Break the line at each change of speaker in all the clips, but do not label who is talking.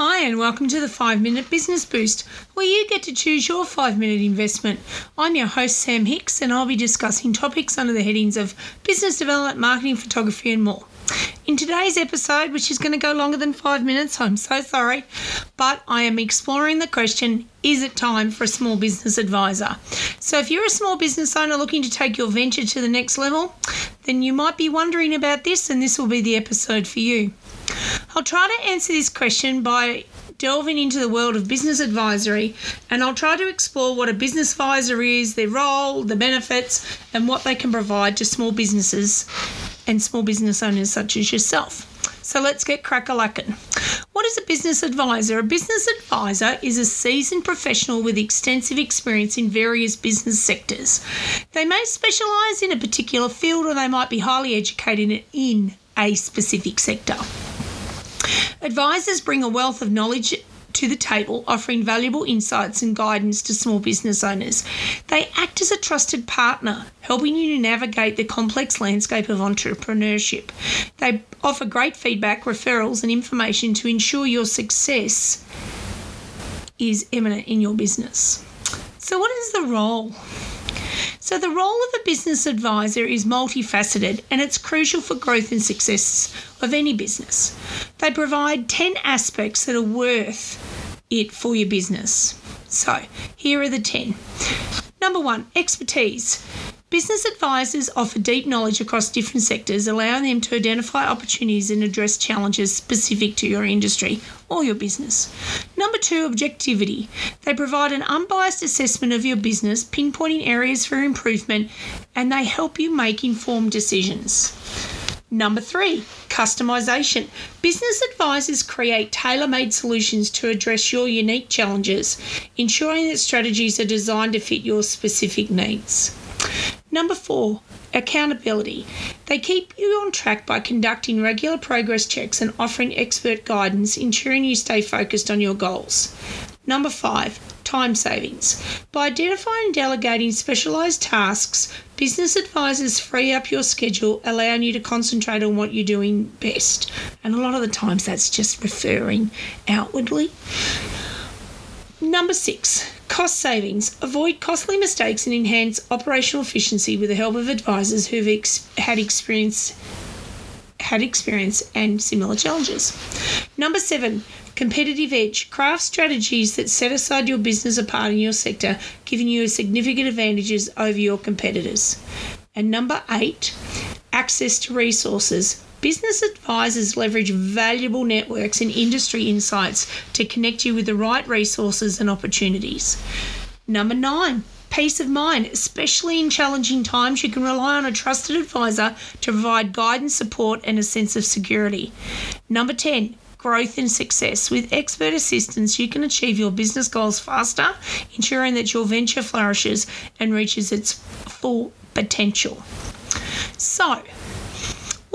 Hi, and welcome to the 5 Minute Business Boost, where you get to choose your 5 minute investment. I'm your host, Sam Hicks, and I'll be discussing topics under the headings of business development, marketing, photography, and more. In today's episode, which is going to go longer than five minutes, I'm so sorry, but I am exploring the question is it time for a small business advisor? So, if you're a small business owner looking to take your venture to the next level, then you might be wondering about this, and this will be the episode for you. I'll try to answer this question by delving into the world of business advisory and I'll try to explore what a business advisor is, their role, the benefits, and what they can provide to small businesses and small business owners such as yourself. So let's get crack a lacking. What is a business advisor? A business advisor is a seasoned professional with extensive experience in various business sectors. They may specialise in a particular field or they might be highly educated in a specific sector. Advisors bring a wealth of knowledge to the table, offering valuable insights and guidance to small business owners. They act as a trusted partner, helping you to navigate the complex landscape of entrepreneurship. They offer great feedback, referrals, and information to ensure your success is imminent in your business. So, what is the role? So, the role of a business advisor is multifaceted and it's crucial for growth and success of any business. They provide 10 aspects that are worth it for your business. So, here are the 10. Number one, expertise. Business advisors offer deep knowledge across different sectors, allowing them to identify opportunities and address challenges specific to your industry or your business. Number two, objectivity. They provide an unbiased assessment of your business, pinpointing areas for improvement, and they help you make informed decisions. Number three, customization. Business advisors create tailor made solutions to address your unique challenges, ensuring that strategies are designed to fit your specific needs. Number four, accountability. They keep you on track by conducting regular progress checks and offering expert guidance, ensuring you stay focused on your goals. Number five, time savings. By identifying and delegating specialised tasks, business advisors free up your schedule, allowing you to concentrate on what you're doing best. And a lot of the times that's just referring outwardly. Number six, cost savings. Avoid costly mistakes and enhance operational efficiency with the help of advisors who've ex- had experience had experience and similar challenges. Number seven, competitive edge. Craft strategies that set aside your business apart in your sector, giving you significant advantages over your competitors. And number eight, access to resources. Business advisors leverage valuable networks and industry insights to connect you with the right resources and opportunities. Number nine, peace of mind. Especially in challenging times, you can rely on a trusted advisor to provide guidance, support, and a sense of security. Number 10, growth and success. With expert assistance, you can achieve your business goals faster, ensuring that your venture flourishes and reaches its full potential. So,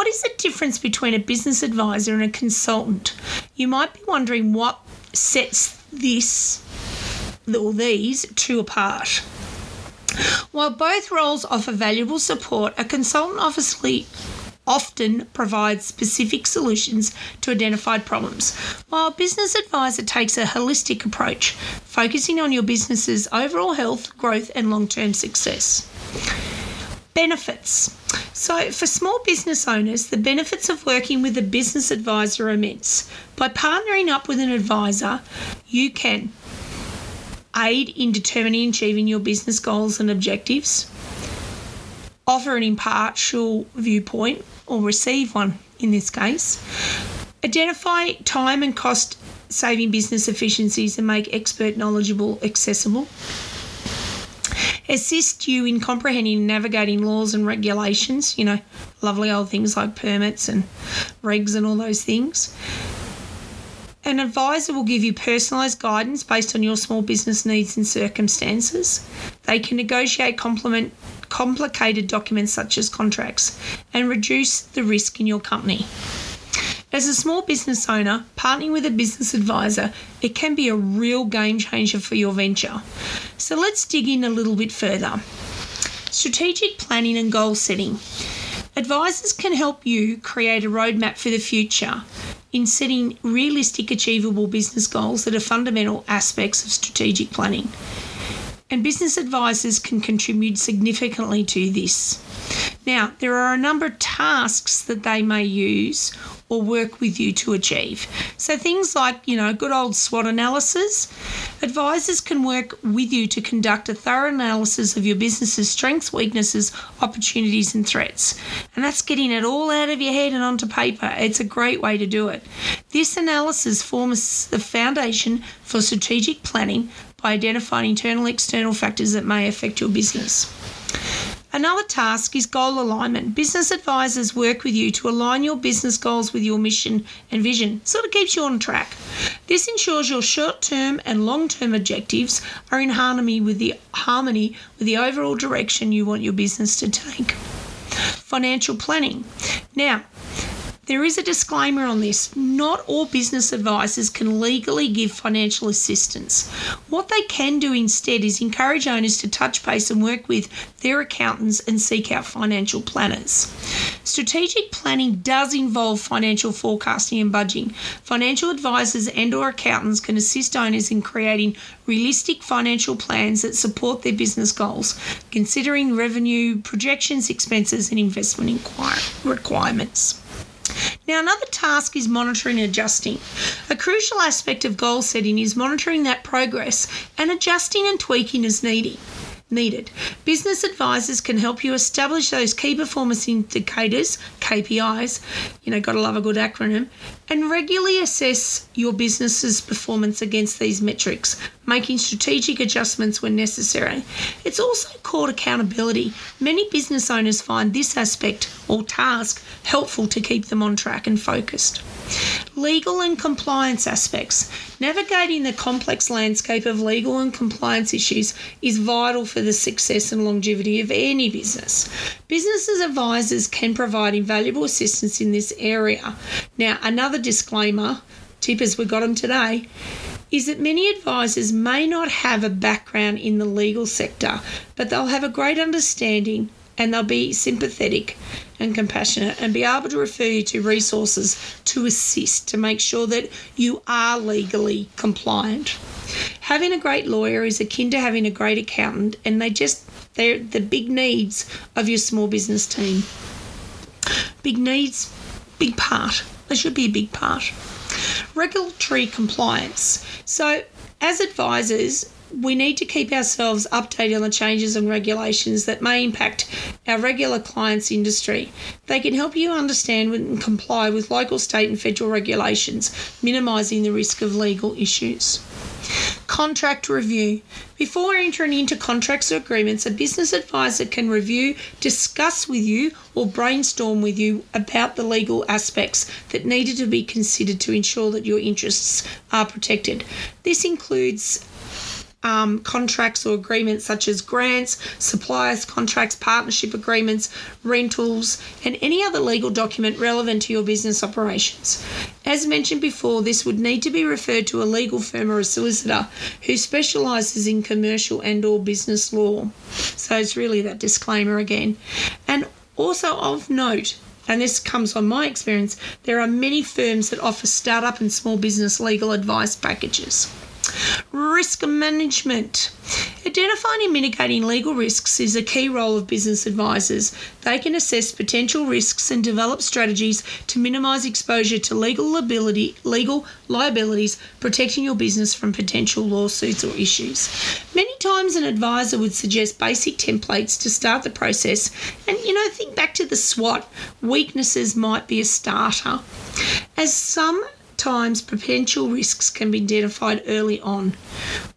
what is the difference between a business advisor and a consultant? You might be wondering what sets this or these two apart. While both roles offer valuable support, a consultant obviously often provides specific solutions to identified problems, while a business advisor takes a holistic approach, focusing on your business's overall health, growth, and long term success. Benefits. So, for small business owners, the benefits of working with a business advisor are immense. By partnering up with an advisor, you can aid in determining and achieving your business goals and objectives, offer an impartial viewpoint or receive one in this case, identify time and cost saving business efficiencies and make expert knowledgeable accessible assist you in comprehending and navigating laws and regulations, you know, lovely old things like permits and regs and all those things. An advisor will give you personalised guidance based on your small business needs and circumstances. They can negotiate complement, complicated documents such as contracts and reduce the risk in your company. As a small business owner, partnering with a business advisor, it can be a real game changer for your venture. So let's dig in a little bit further. Strategic planning and goal setting. Advisors can help you create a roadmap for the future. in setting realistic, achievable business goals that are fundamental aspects of strategic planning. And business advisors can contribute significantly to this. Now, there are a number of tasks that they may use or work with you to achieve. So, things like, you know, good old SWOT analysis. Advisors can work with you to conduct a thorough analysis of your business's strengths, weaknesses, opportunities, and threats. And that's getting it all out of your head and onto paper. It's a great way to do it. This analysis forms the foundation for strategic planning by identifying internal external factors that may affect your business. Another task is goal alignment. Business advisors work with you to align your business goals with your mission and vision. Sort of keeps you on track. This ensures your short-term and long-term objectives are in harmony with the harmony with the overall direction you want your business to take. Financial planning. Now, there is a disclaimer on this. Not all business advisors can legally give financial assistance. What they can do instead is encourage owners to touch base and work with their accountants and seek out financial planners. Strategic planning does involve financial forecasting and budgeting. Financial advisors and or accountants can assist owners in creating realistic financial plans that support their business goals, considering revenue projections, expenses and investment requirements. Now, another task is monitoring and adjusting. A crucial aspect of goal setting is monitoring that progress and adjusting and tweaking as needed needed. Business advisors can help you establish those key performance indicators, KPIs, you know, gotta love a good acronym, and regularly assess your business's performance against these metrics, making strategic adjustments when necessary. It's also called accountability. Many business owners find this aspect or task helpful to keep them on track and focused. Legal and compliance aspects. Navigating the complex landscape of legal and compliance issues is vital for the success and longevity of any business. Businesses advisors can provide invaluable assistance in this area. Now, another disclaimer, tip as we got them today, is that many advisors may not have a background in the legal sector, but they'll have a great understanding and they'll be sympathetic and compassionate and be able to refer you to resources to assist to make sure that you are legally compliant. Having a great lawyer is akin to having a great accountant, and they just they're the big needs of your small business team. Big needs, big part. They should be a big part. Regulatory compliance. So, as advisors, we need to keep ourselves updated on the changes and regulations that may impact our regular clients' industry. They can help you understand and comply with local, state, and federal regulations, minimising the risk of legal issues. Contract review. Before entering into contracts or agreements, a business advisor can review, discuss with you, or brainstorm with you about the legal aspects that needed to be considered to ensure that your interests are protected. This includes um, contracts or agreements such as grants, suppliers contracts, partnership agreements, rentals, and any other legal document relevant to your business operations. As mentioned before, this would need to be referred to a legal firm or a solicitor who specialises in commercial and or business law. So it's really that disclaimer again. And also of note, and this comes from my experience, there are many firms that offer startup and small business legal advice packages. Risk management. Identifying and mitigating legal risks is a key role of business advisors. They can assess potential risks and develop strategies to minimise exposure to legal liability, legal liabilities, protecting your business from potential lawsuits or issues. Many times an advisor would suggest basic templates to start the process and you know think back to the SWOT. Weaknesses might be a starter. As some times potential risks can be identified early on.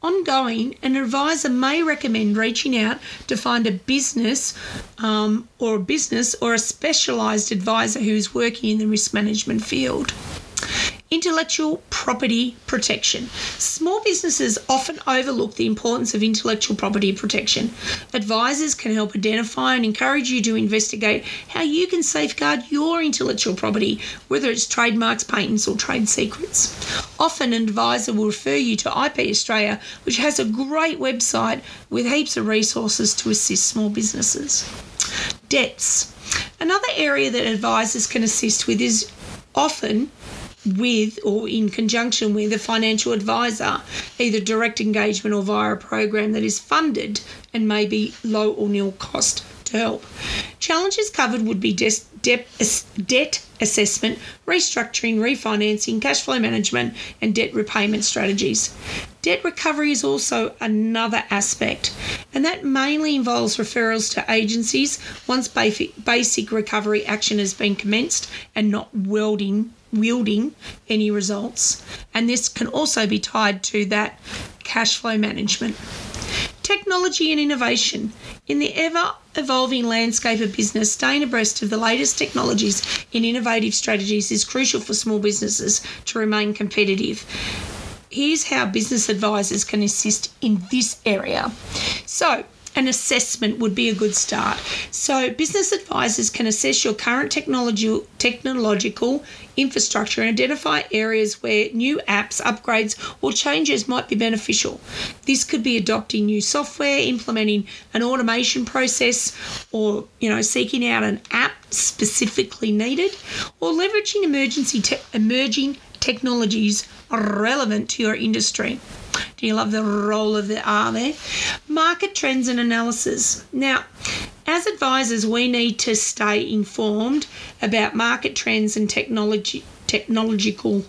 Ongoing, an advisor may recommend reaching out to find a business um, or a business or a specialised advisor who is working in the risk management field. Intellectual property protection. Small businesses often overlook the importance of intellectual property protection. Advisors can help identify and encourage you to investigate how you can safeguard your intellectual property, whether it's trademarks, patents, or trade secrets. Often, an advisor will refer you to IP Australia, which has a great website with heaps of resources to assist small businesses. Debts. Another area that advisors can assist with is often with or in conjunction with a financial advisor, either direct engagement or via a program that is funded and may be low or nil cost to help. Challenges covered would be des- debt, debt assessment, restructuring, refinancing, cash flow management, and debt repayment strategies. Debt recovery is also another aspect, and that mainly involves referrals to agencies once basic recovery action has been commenced and not welding, wielding any results. And this can also be tied to that cash flow management. Technology and innovation. In the ever evolving landscape of business, staying abreast of the latest technologies and innovative strategies is crucial for small businesses to remain competitive. Here's how business advisors can assist in this area. So, an assessment would be a good start. So, business advisors can assess your current technology, technological infrastructure and identify areas where new apps, upgrades, or changes might be beneficial. This could be adopting new software, implementing an automation process, or you know, seeking out an app specifically needed, or leveraging emergency te- emerging technologies relevant to your industry. You love the roll of the R there? Market trends and analysis. Now, as advisors, we need to stay informed about market trends and technology, technological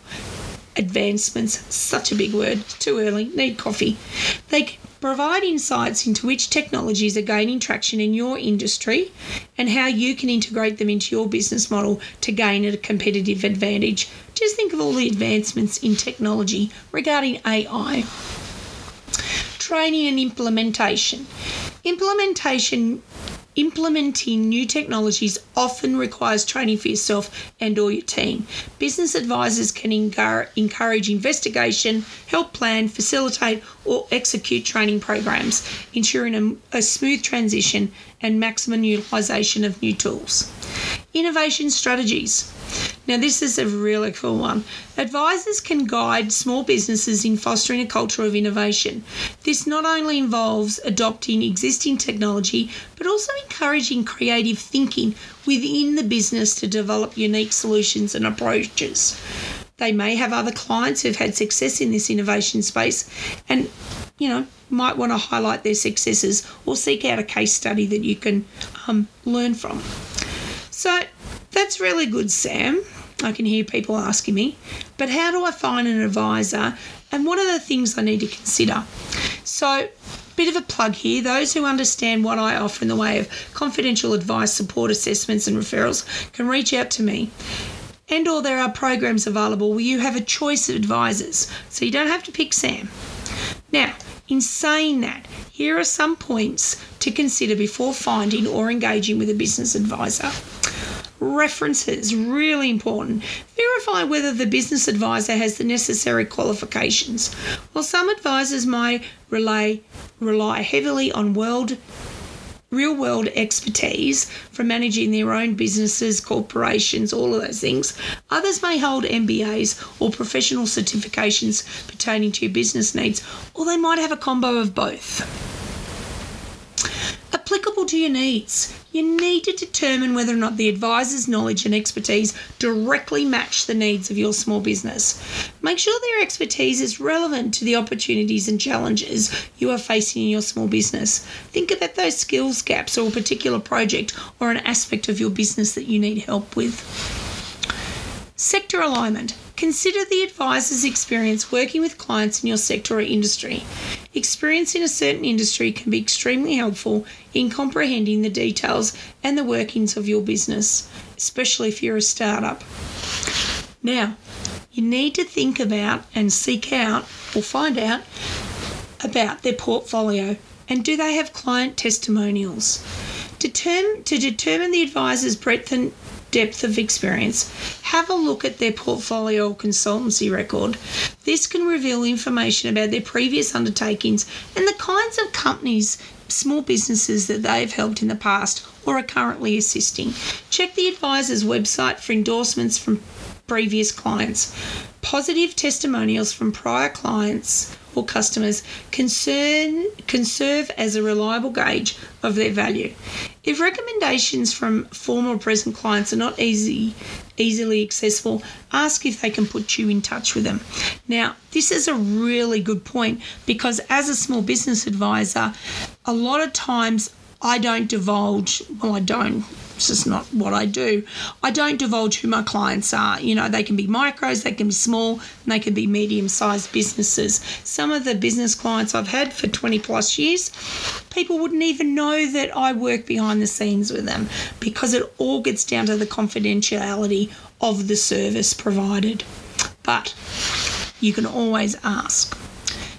advancements. Such a big word. too early. Need coffee. They provide insights into which technologies are gaining traction in your industry and how you can integrate them into your business model to gain a competitive advantage. Just think of all the advancements in technology regarding AI. Training and implementation. Implementation Implementing new technologies often requires training for yourself and or your team. Business advisors can encourage investigation, help plan, facilitate or execute training programs, ensuring a, a smooth transition and maximum utilization of new tools. Innovation strategies. Now, this is a really cool one. Advisors can guide small businesses in fostering a culture of innovation. This not only involves adopting existing technology, but also encouraging creative thinking within the business to develop unique solutions and approaches. They may have other clients who've had success in this innovation space and, you know, might want to highlight their successes or seek out a case study that you can um, learn from. So, that's really good, Sam. I can hear people asking me, but how do I find an advisor and what are the things I need to consider? So, bit of a plug here those who understand what I offer in the way of confidential advice, support assessments, and referrals can reach out to me. And or there are programs available where you have a choice of advisors, so you don't have to pick Sam. Now, in saying that, here are some points to consider before finding or engaging with a business advisor. References, really important. Verify whether the business advisor has the necessary qualifications. While some advisors may rely, rely heavily on world real world expertise from managing their own businesses, corporations, all of those things. Others may hold MBAs or professional certifications pertaining to your business needs, or they might have a combo of both. Applicable to your needs you need to determine whether or not the advisor's knowledge and expertise directly match the needs of your small business. Make sure their expertise is relevant to the opportunities and challenges you are facing in your small business. Think about those skills gaps or a particular project or an aspect of your business that you need help with. Sector alignment. Consider the advisor's experience working with clients in your sector or industry. Experience in a certain industry can be extremely helpful in comprehending the details and the workings of your business, especially if you're a startup. Now, you need to think about and seek out or find out about their portfolio and do they have client testimonials? Determ- to determine the advisor's breadth and depth of experience, have a look at their portfolio or consultancy record. This can reveal information about their previous undertakings and the kinds of companies, small businesses that they've helped in the past or are currently assisting. Check the advisor's website for endorsements from previous clients. Positive testimonials from prior clients or customers can serve as a reliable gauge of their value. If recommendations from former or present clients are not easy, easily accessible, ask if they can put you in touch with them. Now, this is a really good point because as a small business advisor, a lot of times I don't divulge, well, I don't it's just not what I do. I don't divulge who my clients are. You know, they can be micros, they can be small, and they can be medium sized businesses. Some of the business clients I've had for 20 plus years, people wouldn't even know that I work behind the scenes with them because it all gets down to the confidentiality of the service provided. But you can always ask.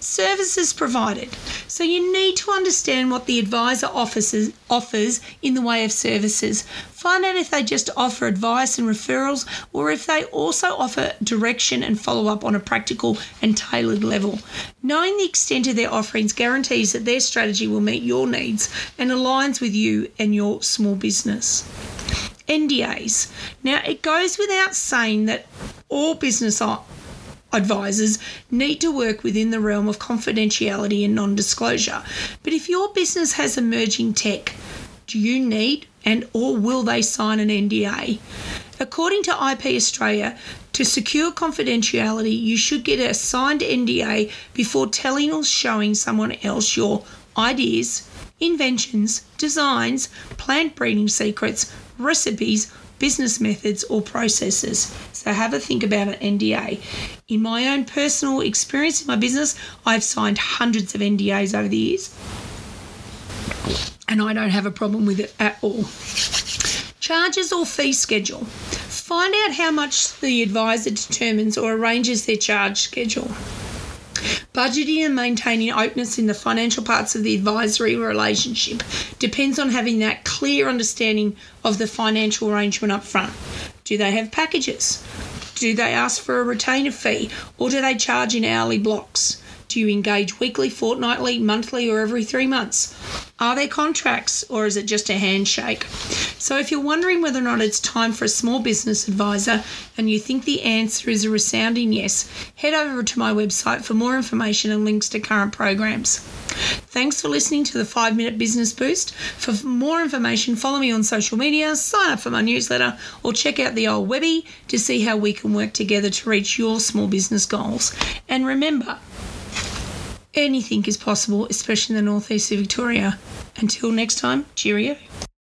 Services provided. So you need to understand what the advisor offers, offers in the way of services. Find out if they just offer advice and referrals or if they also offer direction and follow up on a practical and tailored level. Knowing the extent of their offerings guarantees that their strategy will meet your needs and aligns with you and your small business. NDAs. Now, it goes without saying that all business advisors need to work within the realm of confidentiality and non disclosure. But if your business has emerging tech, do you need and or will they sign an NDA? According to IP Australia, to secure confidentiality, you should get a signed NDA before telling or showing someone else your ideas, inventions, designs, plant breeding secrets, recipes, business methods, or processes. So have a think about an NDA. In my own personal experience in my business, I've signed hundreds of NDAs over the years, and I don't have a problem with it at all. Charges or fee schedule. Find out how much the advisor determines or arranges their charge schedule. Budgeting and maintaining openness in the financial parts of the advisory relationship depends on having that clear understanding of the financial arrangement up front. Do they have packages? Do they ask for a retainer fee or do they charge in hourly blocks? Do you engage weekly, fortnightly, monthly, or every three months? Are there contracts or is it just a handshake? So, if you're wondering whether or not it's time for a small business advisor and you think the answer is a resounding yes, head over to my website for more information and links to current programs. Thanks for listening to the 5 Minute Business Boost. For more information, follow me on social media, sign up for my newsletter, or check out the old Webby to see how we can work together to reach your small business goals. And remember, anything is possible, especially in the northeast of Victoria. Until next time, cheerio.